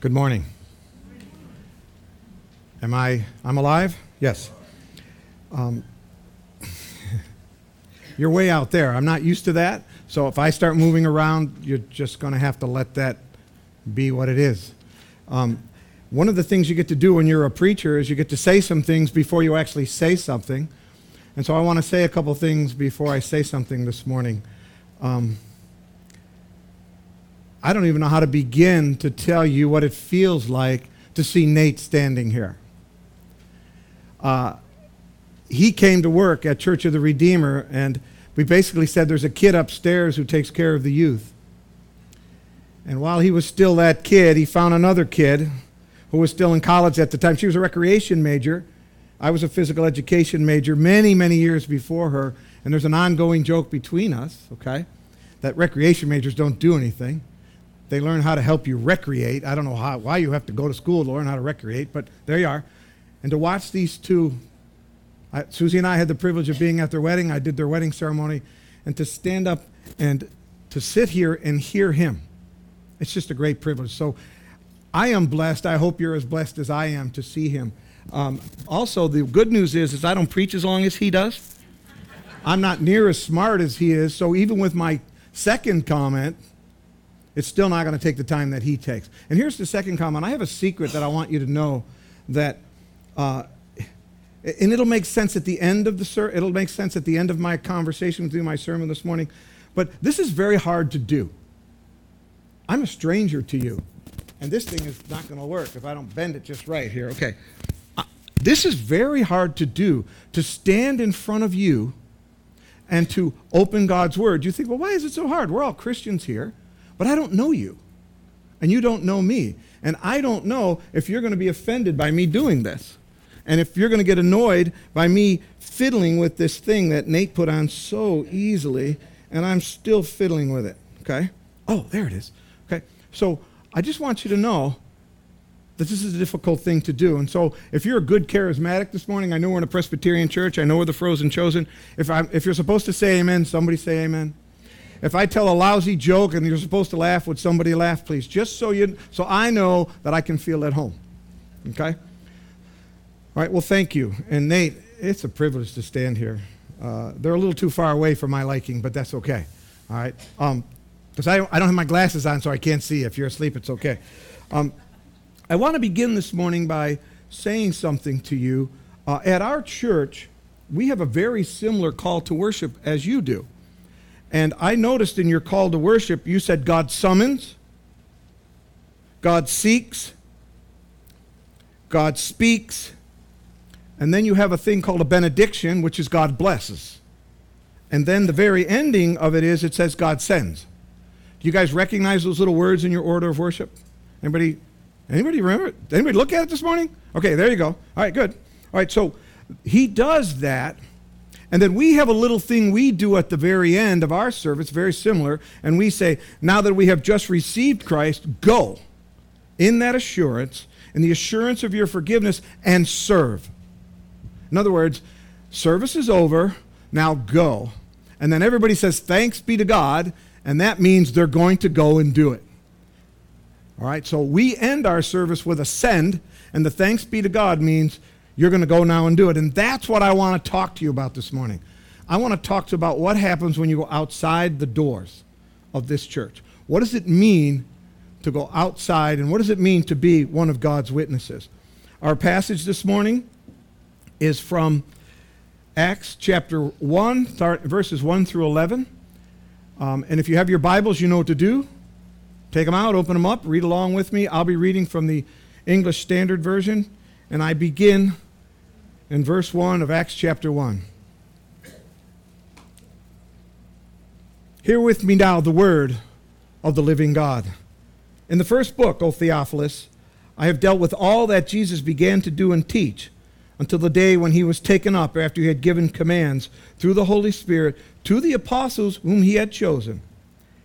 Good morning. Am I? I'm alive? Yes. Um, you're way out there. I'm not used to that. So if I start moving around, you're just going to have to let that be what it is. Um, one of the things you get to do when you're a preacher is you get to say some things before you actually say something. And so I want to say a couple things before I say something this morning. Um, I don't even know how to begin to tell you what it feels like to see Nate standing here. Uh, he came to work at Church of the Redeemer, and we basically said there's a kid upstairs who takes care of the youth. And while he was still that kid, he found another kid who was still in college at the time. She was a recreation major. I was a physical education major many, many years before her. And there's an ongoing joke between us, okay, that recreation majors don't do anything. They learn how to help you recreate. I don't know how, why you have to go to school to learn how to recreate, but there you are. And to watch these two, I, Susie and I had the privilege of being at their wedding. I did their wedding ceremony. And to stand up and to sit here and hear him, it's just a great privilege. So I am blessed. I hope you're as blessed as I am to see him. Um, also, the good news is, is I don't preach as long as he does. I'm not near as smart as he is. So even with my second comment, it's still not going to take the time that he takes. And here's the second comment. I have a secret that I want you to know that, uh, and it'll make sense at the end of the ser- it'll make sense at the end of my conversation with you, my sermon this morning. But this is very hard to do. I'm a stranger to you, and this thing is not going to work if I don't bend it just right here. Okay, uh, this is very hard to do. To stand in front of you and to open God's word. You think, well, why is it so hard? We're all Christians here. But I don't know you. And you don't know me. And I don't know if you're going to be offended by me doing this. And if you're going to get annoyed by me fiddling with this thing that Nate put on so easily, and I'm still fiddling with it. Okay? Oh, there it is. Okay? So I just want you to know that this is a difficult thing to do. And so if you're a good charismatic this morning, I know we're in a Presbyterian church, I know we're the frozen chosen. If, I'm, if you're supposed to say amen, somebody say amen. If I tell a lousy joke and you're supposed to laugh, would somebody laugh, please? Just so you, so I know that I can feel at home. Okay. All right. Well, thank you. And Nate, it's a privilege to stand here. Uh, they're a little too far away for my liking, but that's okay. All right. Um, because I I don't have my glasses on, so I can't see. If you're asleep, it's okay. Um, I want to begin this morning by saying something to you. Uh, at our church, we have a very similar call to worship as you do. And I noticed in your call to worship, you said God summons, God seeks, God speaks, and then you have a thing called a benediction, which is God blesses. And then the very ending of it is it says God sends. Do you guys recognize those little words in your order of worship? Anybody anybody remember? Anybody look at it this morning? Okay, there you go. All right, good. All right, so he does that and then we have a little thing we do at the very end of our service, very similar, and we say, now that we have just received Christ, go in that assurance, in the assurance of your forgiveness, and serve. In other words, service is over, now go. And then everybody says, thanks be to God, and that means they're going to go and do it. All right, so we end our service with a send, and the thanks be to God means you're going to go now and do it. And that's what I want to talk to you about this morning. I want to talk to you about what happens when you go outside the doors of this church. What does it mean to go outside, and what does it mean to be one of God's witnesses? Our passage this morning is from Acts chapter 1, verses 1 through 11. Um, and if you have your Bibles, you know what to do. Take them out, open them up, read along with me. I'll be reading from the English Standard Version, and I begin in verse 1 of Acts chapter 1. Hear with me now the word of the living God. In the first book, O Theophilus, I have dealt with all that Jesus began to do and teach until the day when he was taken up after he had given commands through the Holy Spirit to the apostles whom he had chosen.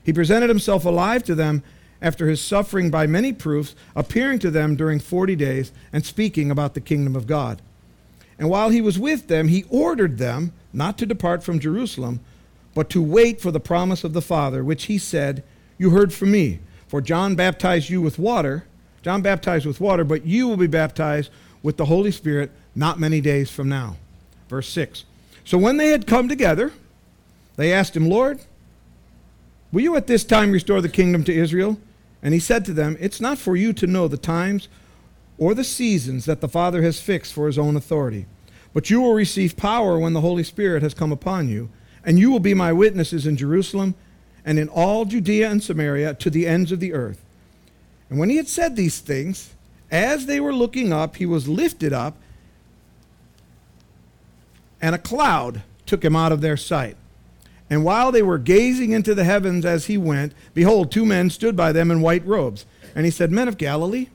He presented himself alive to them after his suffering by many proofs, appearing to them during 40 days and speaking about the kingdom of God. And while he was with them, he ordered them not to depart from Jerusalem, but to wait for the promise of the Father, which he said, You heard from me. For John baptized you with water, John baptized with water, but you will be baptized with the Holy Spirit not many days from now. Verse 6. So when they had come together, they asked him, Lord, will you at this time restore the kingdom to Israel? And he said to them, It's not for you to know the times or the seasons that the Father has fixed for his own authority, but you will receive power when the Holy Spirit has come upon you, and you will be my witnesses in Jerusalem and in all Judea and Samaria to the ends of the earth. And when he had said these things, as they were looking up, he was lifted up, and a cloud took him out of their sight. And while they were gazing into the heavens as he went, behold, two men stood by them in white robes. And he said, Men of Galilee,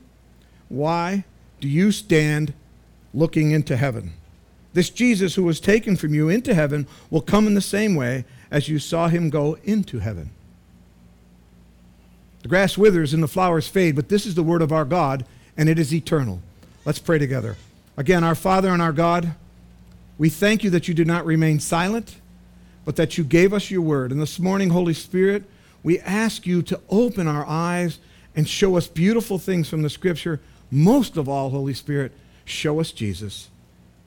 why do you stand looking into heaven? This Jesus who was taken from you into heaven will come in the same way as you saw him go into heaven. The grass withers and the flowers fade, but this is the word of our God, and it is eternal. Let's pray together. Again, our Father and our God, we thank you that you did not remain silent, but that you gave us your word. And this morning, Holy Spirit, we ask you to open our eyes and show us beautiful things from the scripture. Most of all, Holy Spirit, show us Jesus.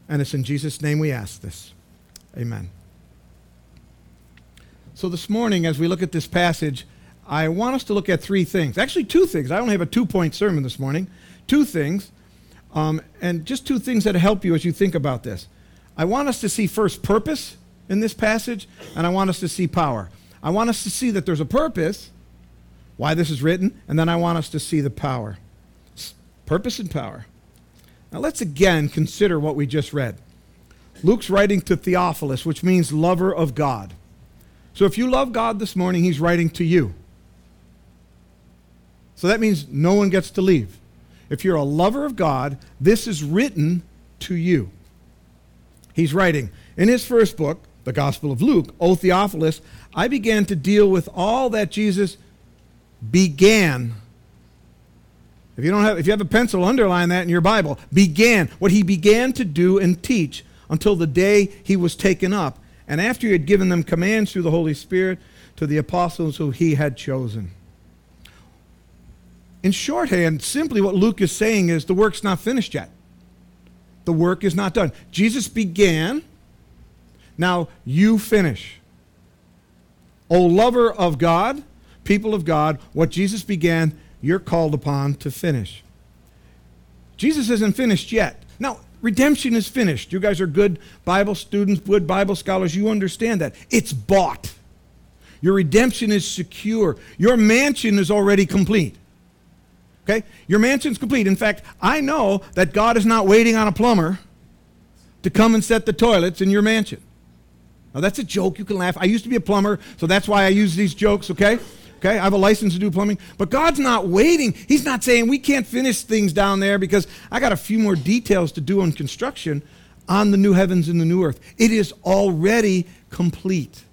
And it's in Jesus' name we ask this. Amen. So, this morning, as we look at this passage, I want us to look at three things. Actually, two things. I only have a two point sermon this morning. Two things. Um, and just two things that help you as you think about this. I want us to see first purpose in this passage, and I want us to see power. I want us to see that there's a purpose, why this is written, and then I want us to see the power. Purpose and power. Now let's again consider what we just read. Luke's writing to Theophilus, which means lover of God. So if you love God this morning, he's writing to you. So that means no one gets to leave. If you're a lover of God, this is written to you. He's writing in his first book, the Gospel of Luke, O Theophilus, I began to deal with all that Jesus began. If you don't have if you have a pencil, underline that in your Bible. Began what he began to do and teach until the day he was taken up, and after he had given them commands through the Holy Spirit to the apostles who he had chosen. In shorthand, simply what Luke is saying is the work's not finished yet. The work is not done. Jesus began, now you finish. O lover of God, people of God, what Jesus began, you're called upon to finish. Jesus isn't finished yet. Now, redemption is finished. You guys are good Bible students, good Bible scholars. You understand that. It's bought. Your redemption is secure. Your mansion is already complete. Okay? Your mansion's complete. In fact, I know that God is not waiting on a plumber to come and set the toilets in your mansion. Now, that's a joke. You can laugh. I used to be a plumber, so that's why I use these jokes, okay? Okay, I have a license to do plumbing. But God's not waiting. He's not saying we can't finish things down there because I got a few more details to do on construction on the new heavens and the new earth. It is already complete.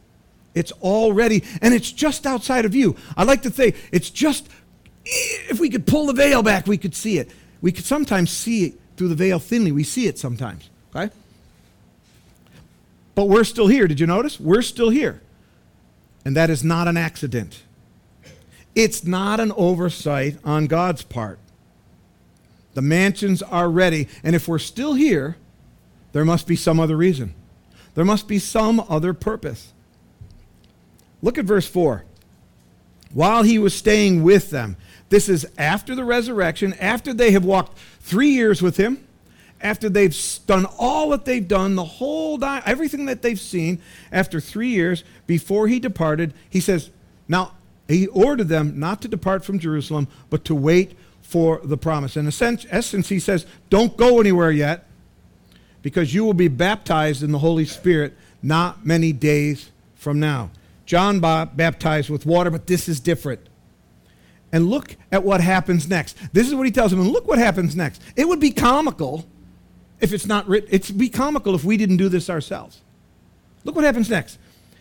It's already, and it's just outside of you. I like to say it's just if we could pull the veil back, we could see it. We could sometimes see it through the veil thinly. We see it sometimes, okay? But we're still here. Did you notice? We're still here. And that is not an accident. It's not an oversight on God's part. The mansions are ready. And if we're still here, there must be some other reason. There must be some other purpose. Look at verse 4. While he was staying with them, this is after the resurrection, after they have walked three years with him, after they've done all that they've done, the whole di- everything that they've seen, after three years before he departed, he says, Now he ordered them not to depart from Jerusalem, but to wait for the promise. In essence, he says, Don't go anywhere yet, because you will be baptized in the Holy Spirit not many days from now. John baptized with water, but this is different. And look at what happens next. This is what he tells them, and look what happens next. It would be comical if it's not written. It'd be comical if we didn't do this ourselves. Look what happens next.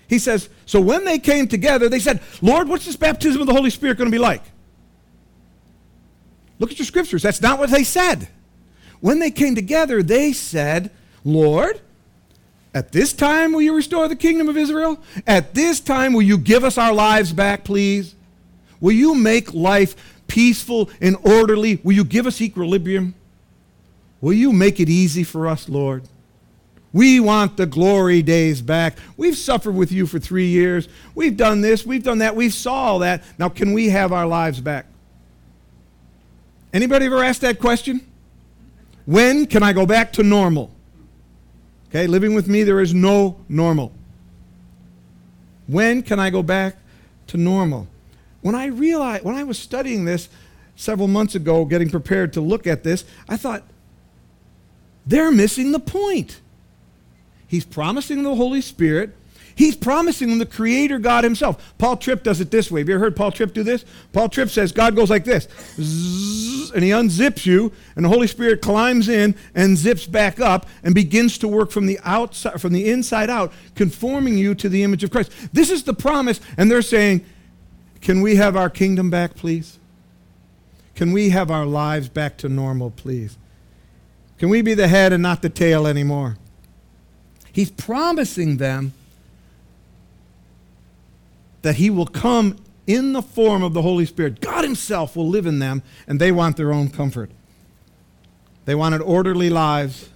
He says, So when they came together, they said, Lord, what's this baptism of the Holy Spirit going to be like? Look at your scriptures. That's not what they said. When they came together, they said, Lord, at this time will you restore the kingdom of Israel? At this time will you give us our lives back, please? Will you make life peaceful and orderly. Will you give us equilibrium? Will you make it easy for us, Lord? We want the glory days back. We've suffered with you for three years. We've done this, we've done that, we saw all that. Now, can we have our lives back? Anybody ever asked that question? When can I go back to normal? Okay, living with me, there is no normal. When can I go back to normal? When I realized, when I was studying this several months ago, getting prepared to look at this, I thought, they're missing the point. He's promising the Holy Spirit. He's promising the Creator God Himself. Paul Tripp does it this way. Have you ever heard Paul Tripp do this? Paul Tripp says God goes like this, Zzz, and He unzips you, and the Holy Spirit climbs in and zips back up and begins to work from the outside, from the inside out, conforming you to the image of Christ. This is the promise, and they're saying, "Can we have our kingdom back, please? Can we have our lives back to normal, please? Can we be the head and not the tail anymore?" He's promising them that He will come in the form of the Holy Spirit. God Himself will live in them, and they want their own comfort. They wanted orderly lives.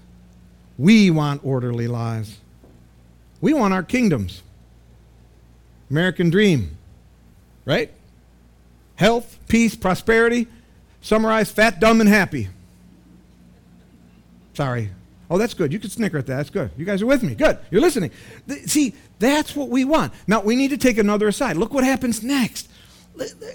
We want orderly lives. We want our kingdoms. American dream, right? Health, peace, prosperity. Summarize fat, dumb, and happy. Sorry, Oh, that's good. You can snicker at that. That's good. You guys are with me. Good. You're listening. See, that's what we want. Now, we need to take another aside. Look what happens next.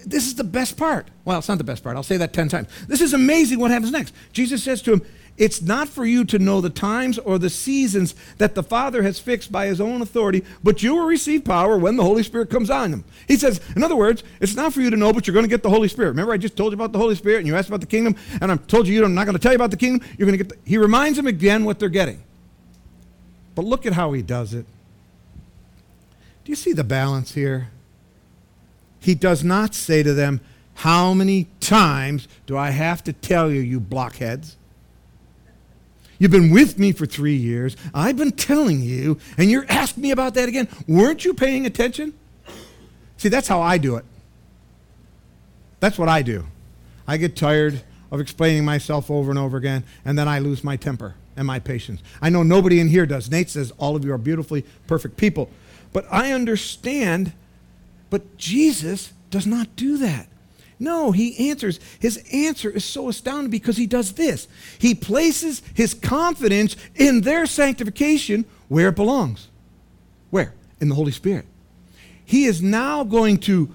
This is the best part. Well, it's not the best part. I'll say that 10 times. This is amazing what happens next. Jesus says to him, it's not for you to know the times or the seasons that the Father has fixed by his own authority, but you will receive power when the Holy Spirit comes on them. He says, in other words, it's not for you to know, but you're going to get the Holy Spirit. Remember, I just told you about the Holy Spirit, and you asked about the kingdom, and I told you I'm not going to tell you about the kingdom. You're going to get. The, he reminds them again what they're getting. But look at how he does it. Do you see the balance here? He does not say to them, How many times do I have to tell you, you blockheads? You've been with me for three years. I've been telling you, and you're asking me about that again. Weren't you paying attention? See, that's how I do it. That's what I do. I get tired of explaining myself over and over again, and then I lose my temper and my patience. I know nobody in here does. Nate says all of you are beautifully perfect people. But I understand, but Jesus does not do that. No, he answers. His answer is so astounding because he does this. He places his confidence in their sanctification where it belongs. Where? In the Holy Spirit. He is now going to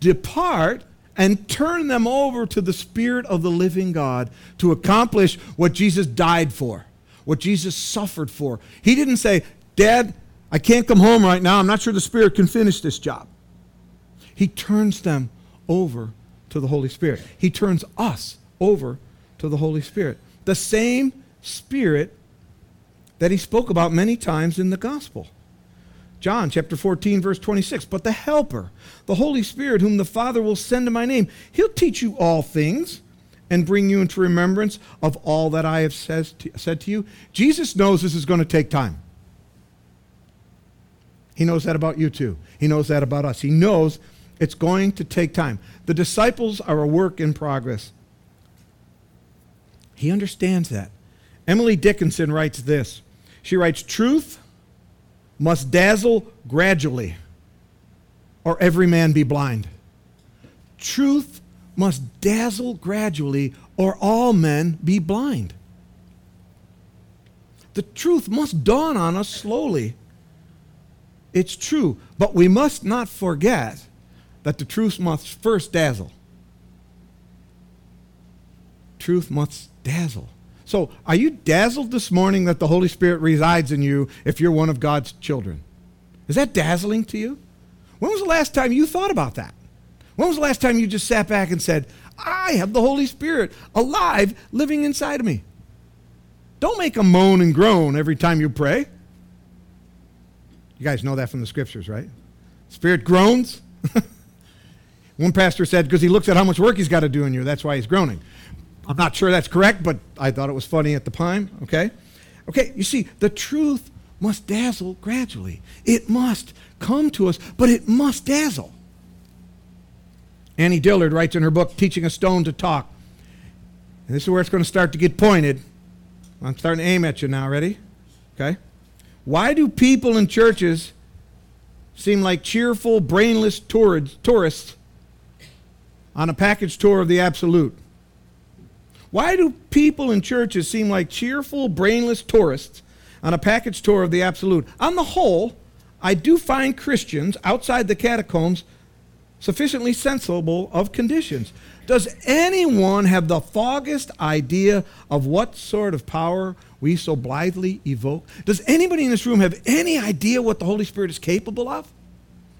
depart and turn them over to the Spirit of the living God to accomplish what Jesus died for, what Jesus suffered for. He didn't say, Dad, I can't come home right now. I'm not sure the Spirit can finish this job. He turns them over to the Holy Spirit. He turns us over to the Holy Spirit. The same Spirit that he spoke about many times in the gospel. John chapter 14, verse 26. But the Helper, the Holy Spirit, whom the Father will send in my name, he'll teach you all things and bring you into remembrance of all that I have says to, said to you. Jesus knows this is going to take time. He knows that about you too. He knows that about us. He knows it's going to take time. The disciples are a work in progress. He understands that. Emily Dickinson writes this. She writes, Truth must dazzle gradually, or every man be blind. Truth must dazzle gradually, or all men be blind. The truth must dawn on us slowly. It's true, but we must not forget that the truth must first dazzle. Truth must dazzle. So, are you dazzled this morning that the Holy Spirit resides in you if you're one of God's children? Is that dazzling to you? When was the last time you thought about that? When was the last time you just sat back and said, I have the Holy Spirit alive living inside of me? Don't make a moan and groan every time you pray. You guys know that from the scriptures, right? Spirit groans. One pastor said, because he looks at how much work he's got to do in you, that's why he's groaning. I'm not sure that's correct, but I thought it was funny at the time, okay? Okay, you see, the truth must dazzle gradually. It must come to us, but it must dazzle. Annie Dillard writes in her book, Teaching a Stone to Talk. And this is where it's going to start to get pointed. I'm starting to aim at you now. Ready? Okay. Why do people in churches seem like cheerful, brainless tourists on a package tour of the absolute? Why do people in churches seem like cheerful, brainless tourists on a package tour of the absolute? On the whole, I do find Christians outside the catacombs sufficiently sensible of conditions. Does anyone have the foggiest idea of what sort of power we so blithely evoke? Does anybody in this room have any idea what the Holy Spirit is capable of?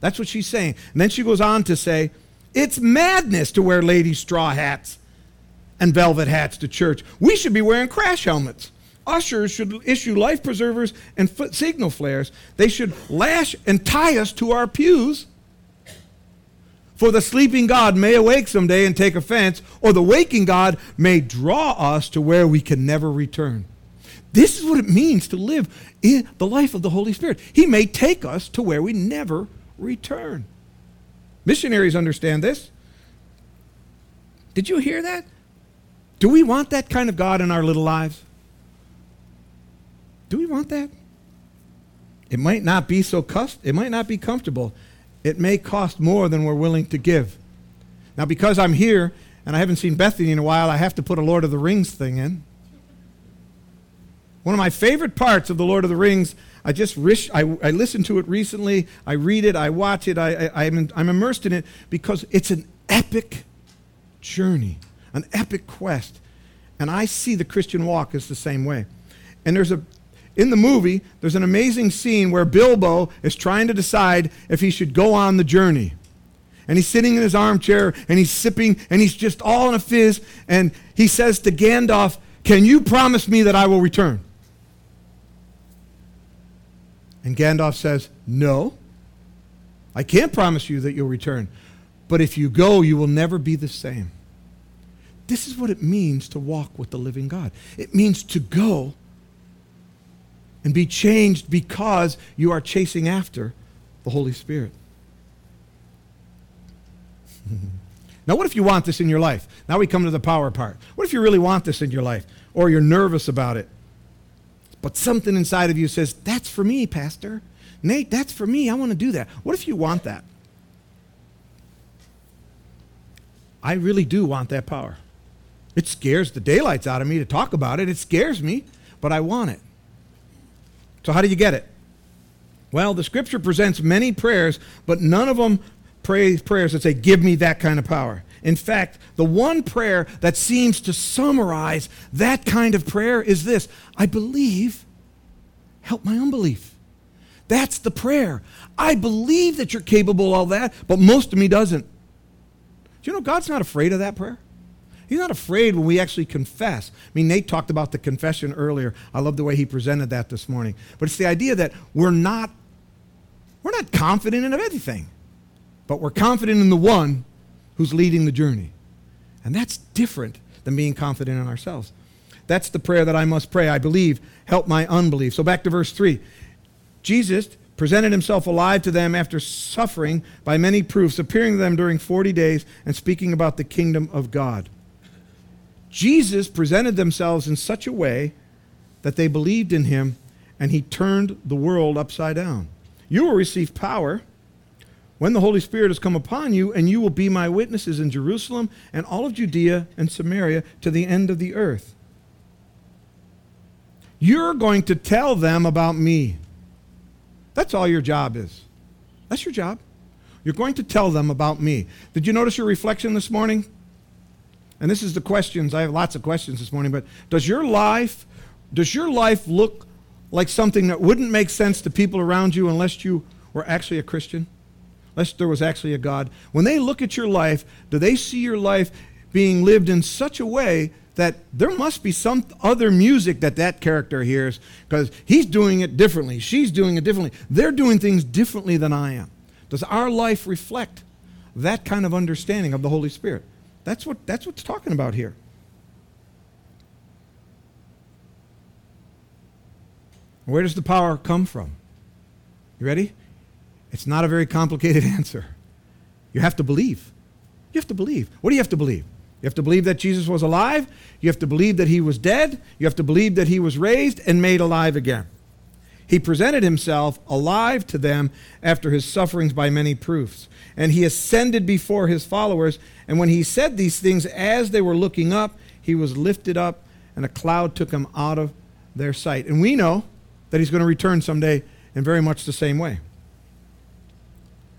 That's what she's saying. And then she goes on to say, it's madness to wear ladies' straw hats and velvet hats to church. We should be wearing crash helmets. Ushers should issue life preservers and foot signal flares. They should lash and tie us to our pews. For the sleeping God may awake someday and take offense, or the waking God may draw us to where we can never return. This is what it means to live in the life of the Holy Spirit. He may take us to where we never return. Missionaries understand this. Did you hear that? Do we want that kind of God in our little lives? Do we want that? It might not be so cust- it might not be comfortable. It may cost more than we're willing to give. Now because I'm here and I haven't seen Bethany in a while, I have to put a Lord of the Rings thing in. One of my favorite parts of the Lord of the Rings, I just wish I, I listened to it recently. I read it, I watch it, I, I, I'm, I'm immersed in it because it's an epic journey an epic quest. And I see the Christian walk as the same way. And there's a in the movie, there's an amazing scene where Bilbo is trying to decide if he should go on the journey. And he's sitting in his armchair and he's sipping and he's just all in a fizz. And he says to Gandalf, Can you promise me that I will return? And Gandalf says, No, I can't promise you that you'll return. But if you go, you will never be the same. This is what it means to walk with the living God. It means to go and be changed because you are chasing after the Holy Spirit. now, what if you want this in your life? Now we come to the power part. What if you really want this in your life or you're nervous about it? But something inside of you says, That's for me, Pastor. Nate, that's for me. I want to do that. What if you want that? I really do want that power. It scares the daylights out of me to talk about it. It scares me, but I want it. So, how do you get it? Well, the scripture presents many prayers, but none of them pray prayers that say, Give me that kind of power. In fact, the one prayer that seems to summarize that kind of prayer is this I believe, help my unbelief. That's the prayer. I believe that you're capable of all that, but most of me doesn't. Do you know God's not afraid of that prayer? He's not afraid when we actually confess. I mean, Nate talked about the confession earlier. I love the way he presented that this morning. But it's the idea that we're not we're not confident in everything, but we're confident in the one who's leading the journey. And that's different than being confident in ourselves. That's the prayer that I must pray. I believe, help my unbelief. So back to verse 3. Jesus presented himself alive to them after suffering by many proofs, appearing to them during 40 days and speaking about the kingdom of God. Jesus presented themselves in such a way that they believed in him and he turned the world upside down. You will receive power when the Holy Spirit has come upon you, and you will be my witnesses in Jerusalem and all of Judea and Samaria to the end of the earth. You're going to tell them about me. That's all your job is. That's your job. You're going to tell them about me. Did you notice your reflection this morning? and this is the questions i have lots of questions this morning but does your life does your life look like something that wouldn't make sense to people around you unless you were actually a christian unless there was actually a god when they look at your life do they see your life being lived in such a way that there must be some other music that that character hears because he's doing it differently she's doing it differently they're doing things differently than i am does our life reflect that kind of understanding of the holy spirit that's what that's what's talking about here. Where does the power come from? You ready? It's not a very complicated answer. You have to believe. You have to believe. What do you have to believe? You have to believe that Jesus was alive. You have to believe that he was dead. You have to believe that he was raised and made alive again. He presented himself alive to them after his sufferings by many proofs. And he ascended before his followers. And when he said these things as they were looking up, he was lifted up, and a cloud took him out of their sight. And we know that he's going to return someday in very much the same way.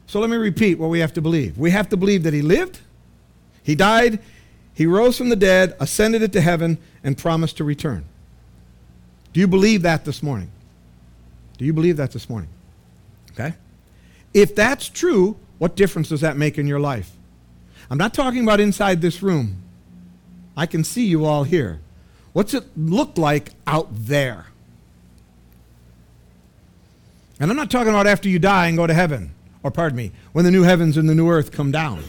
So let me repeat what we have to believe. We have to believe that he lived, he died, he rose from the dead, ascended into heaven, and promised to return. Do you believe that this morning? Do you believe that this morning? Okay? If that's true, what difference does that make in your life? I'm not talking about inside this room. I can see you all here. What's it look like out there? And I'm not talking about after you die and go to heaven, or pardon me, when the new heavens and the new earth come down,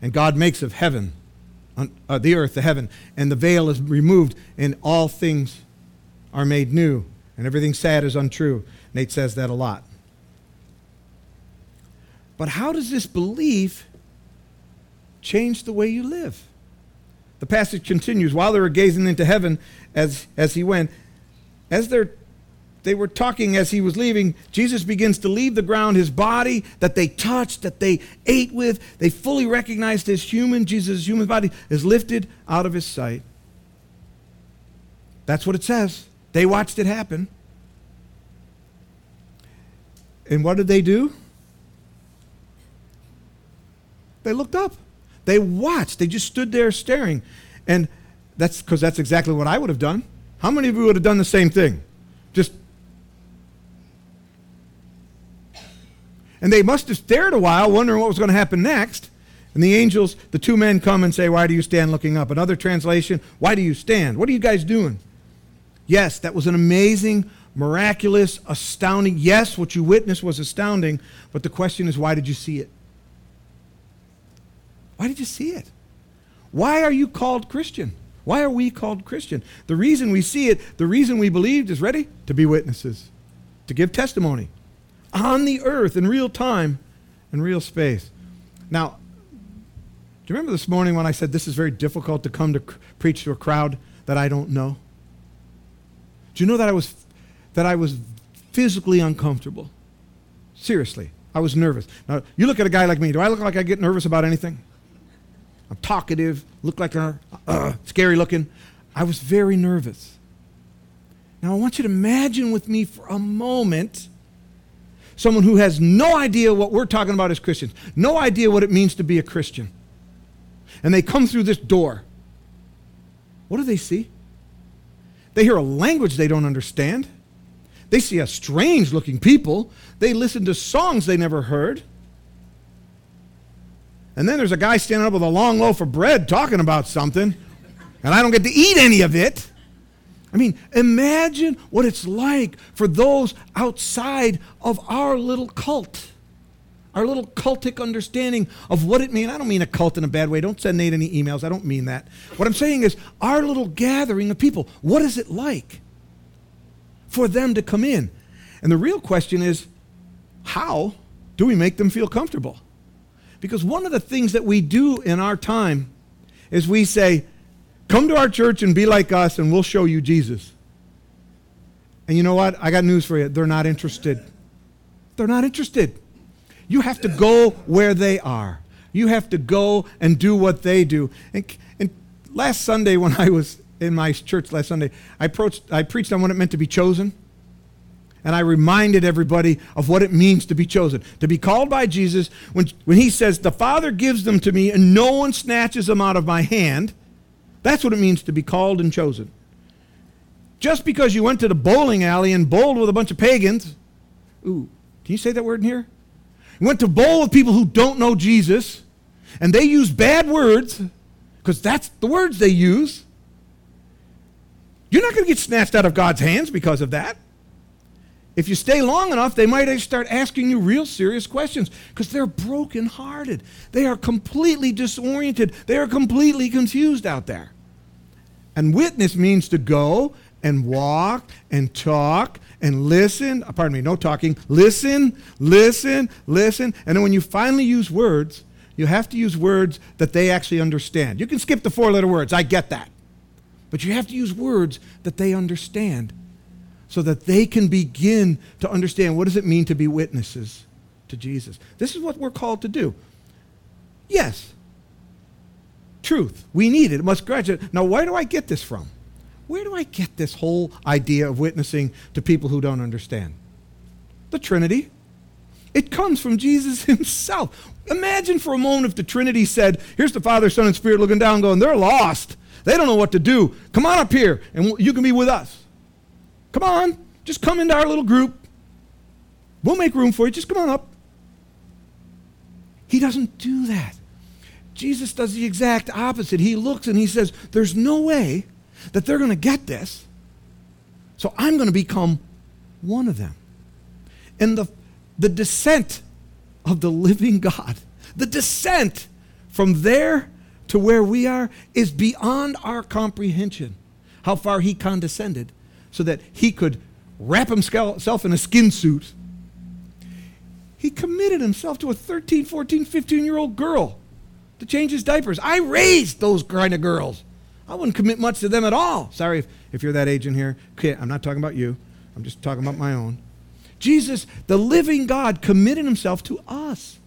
and God makes of heaven, uh, the earth, the heaven, and the veil is removed, and all things are made new and everything sad is untrue. Nate says that a lot. But how does this belief change the way you live? The passage continues while they were gazing into heaven as, as he went, as they're, they were talking as he was leaving, Jesus begins to leave the ground. His body that they touched, that they ate with, they fully recognized as human. Jesus' human body is lifted out of his sight. That's what it says. They watched it happen. And what did they do? They looked up. They watched. They just stood there staring. And that's because that's exactly what I would have done. How many of you would have done the same thing? Just. And they must have stared a while, wondering what was going to happen next. And the angels, the two men come and say, Why do you stand looking up? Another translation, Why do you stand? What are you guys doing? Yes, that was an amazing, miraculous, astounding. Yes, what you witnessed was astounding, but the question is why did you see it? Why did you see it? Why are you called Christian? Why are we called Christian? The reason we see it, the reason we believed is ready to be witnesses, to give testimony on the earth in real time, in real space. Now, do you remember this morning when I said this is very difficult to come to preach to a crowd that I don't know? Do you know that I was that I was physically uncomfortable? Seriously, I was nervous. Now, you look at a guy like me. Do I look like I get nervous about anything? I'm talkative, look like a uh, scary looking. I was very nervous. Now, I want you to imagine with me for a moment someone who has no idea what we're talking about as Christians, no idea what it means to be a Christian. And they come through this door. What do they see? They hear a language they don't understand. They see a strange looking people. They listen to songs they never heard. And then there's a guy standing up with a long loaf of bread talking about something, and I don't get to eat any of it. I mean, imagine what it's like for those outside of our little cult our little cultic understanding of what it means. I don't mean a cult in a bad way. Don't send Nate any emails. I don't mean that. What I'm saying is our little gathering of people. What is it like for them to come in? And the real question is how do we make them feel comfortable? Because one of the things that we do in our time is we say, come to our church and be like us, and we'll show you Jesus. And you know what? I got news for you. They're not interested. They're not interested. You have to go where they are. You have to go and do what they do. And, and last Sunday, when I was in my church last Sunday, I, approached, I preached on what it meant to be chosen. And I reminded everybody of what it means to be chosen, to be called by Jesus. When, when he says, The Father gives them to me, and no one snatches them out of my hand, that's what it means to be called and chosen. Just because you went to the bowling alley and bowled with a bunch of pagans, ooh, can you say that word in here? went to bowl with people who don't know Jesus, and they use bad words, because that's the words they use. You're not going to get snatched out of God's hands because of that. If you stay long enough, they might start asking you real serious questions because they're brokenhearted. They are completely disoriented. They are completely confused out there. And witness means to go and walk and talk and listen. Uh, pardon me, no talking. Listen, listen, listen. And then when you finally use words, You have to use words that they actually understand. You can skip the four letter words, I get that. But you have to use words that they understand so that they can begin to understand what does it mean to be witnesses to Jesus. This is what we're called to do. Yes, truth. We need it. It must graduate. Now, where do I get this from? Where do I get this whole idea of witnessing to people who don't understand? The Trinity. It comes from Jesus himself. Imagine for a moment if the Trinity said, Here's the Father, Son, and Spirit looking down, going, They're lost. They don't know what to do. Come on up here, and you can be with us. Come on. Just come into our little group. We'll make room for you. Just come on up. He doesn't do that. Jesus does the exact opposite. He looks and he says, There's no way that they're going to get this. So I'm going to become one of them. And the, the descent of the living God, the descent from there to where we are, is beyond our comprehension. How far he condescended so that he could wrap himself in a skin suit. He committed himself to a 13, 14, 15 year old girl to change his diapers. I raised those kind of girls. I wouldn't commit much to them at all. Sorry if, if you're that age in here. Okay, I'm not talking about you, I'm just talking about my own. Jesus, the living God, committed himself to us.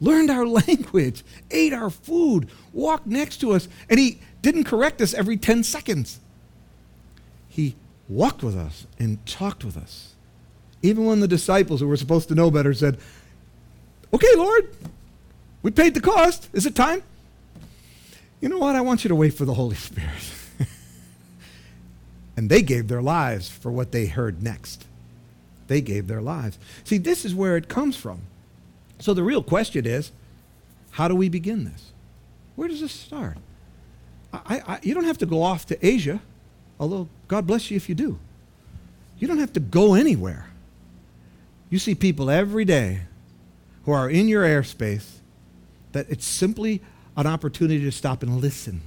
Learned our language, ate our food, walked next to us, and he didn't correct us every 10 seconds. He walked with us and talked with us. Even when the disciples who were supposed to know better said, Okay, Lord, we paid the cost. Is it time? You know what? I want you to wait for the Holy Spirit. and they gave their lives for what they heard next. They gave their lives. See, this is where it comes from. So the real question is how do we begin this? Where does this start? I, I, you don't have to go off to Asia, although God bless you if you do. You don't have to go anywhere. You see people every day who are in your airspace that it's simply an opportunity to stop and listen.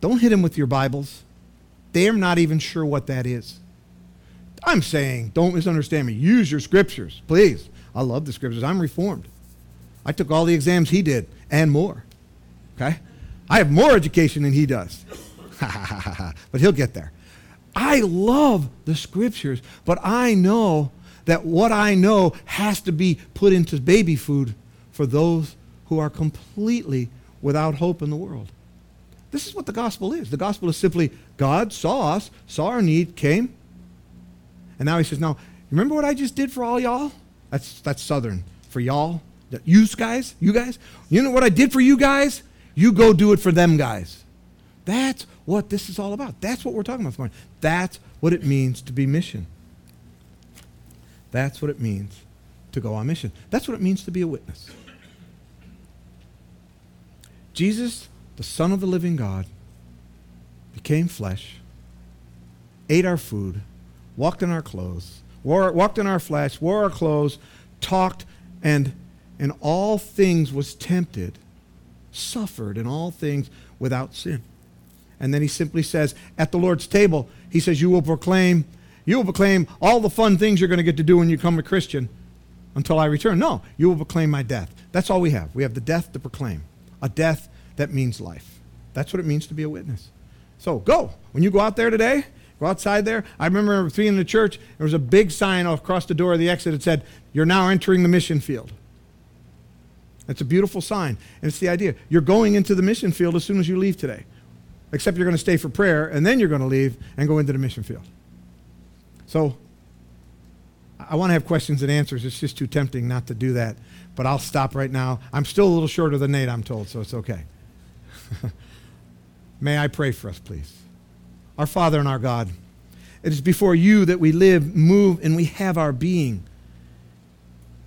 Don't hit them with your Bibles. They're not even sure what that is. I'm saying, don't misunderstand me. Use your scriptures, please. I love the scriptures. I'm reformed. I took all the exams he did and more. Okay? I have more education than he does. but he'll get there. I love the scriptures, but I know that what I know has to be put into baby food for those who are completely without hope in the world. This is what the gospel is. The gospel is simply God saw us, saw our need, came, and now he says, Now, remember what I just did for all y'all? That's, that's Southern. For y'all, you guys, you guys. You know what I did for you guys? You go do it for them guys. That's what this is all about. That's what we're talking about this morning. That's what it means to be mission. That's what it means to go on mission. That's what it means to be a witness. Jesus, the Son of the living God, became flesh, ate our food, walked in our clothes, wore, walked in our flesh, wore our clothes, talked, and in all things was tempted, suffered in all things without sin. And then he simply says, at the Lord's table, he says, You will proclaim, you will proclaim all the fun things you're going to get to do when you become a Christian until I return. No, you will proclaim my death. That's all we have. We have the death to proclaim, a death that means life. That's what it means to be a witness. So go. When you go out there today, Go outside there. I remember being in the church, there was a big sign across the door of the exit that said, You're now entering the mission field. That's a beautiful sign. And it's the idea. You're going into the mission field as soon as you leave today. Except you're going to stay for prayer, and then you're going to leave and go into the mission field. So I want to have questions and answers. It's just too tempting not to do that. But I'll stop right now. I'm still a little shorter than Nate, I'm told, so it's okay. May I pray for us, please? our Father and our God. It is before you that we live, move, and we have our being.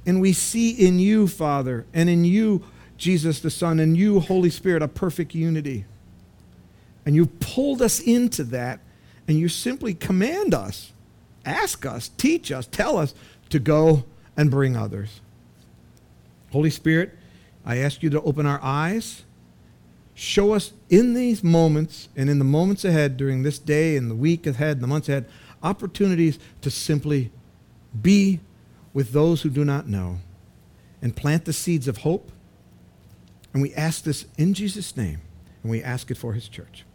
And we see in you, Father, and in you, Jesus the Son, and you, Holy Spirit, a perfect unity. And you've pulled us into that, and you simply command us, ask us, teach us, tell us to go and bring others. Holy Spirit, I ask you to open our eyes show us in these moments and in the moments ahead during this day and the week ahead and the months ahead opportunities to simply be with those who do not know and plant the seeds of hope. And we ask this in Jesus' name, and we ask it for his church.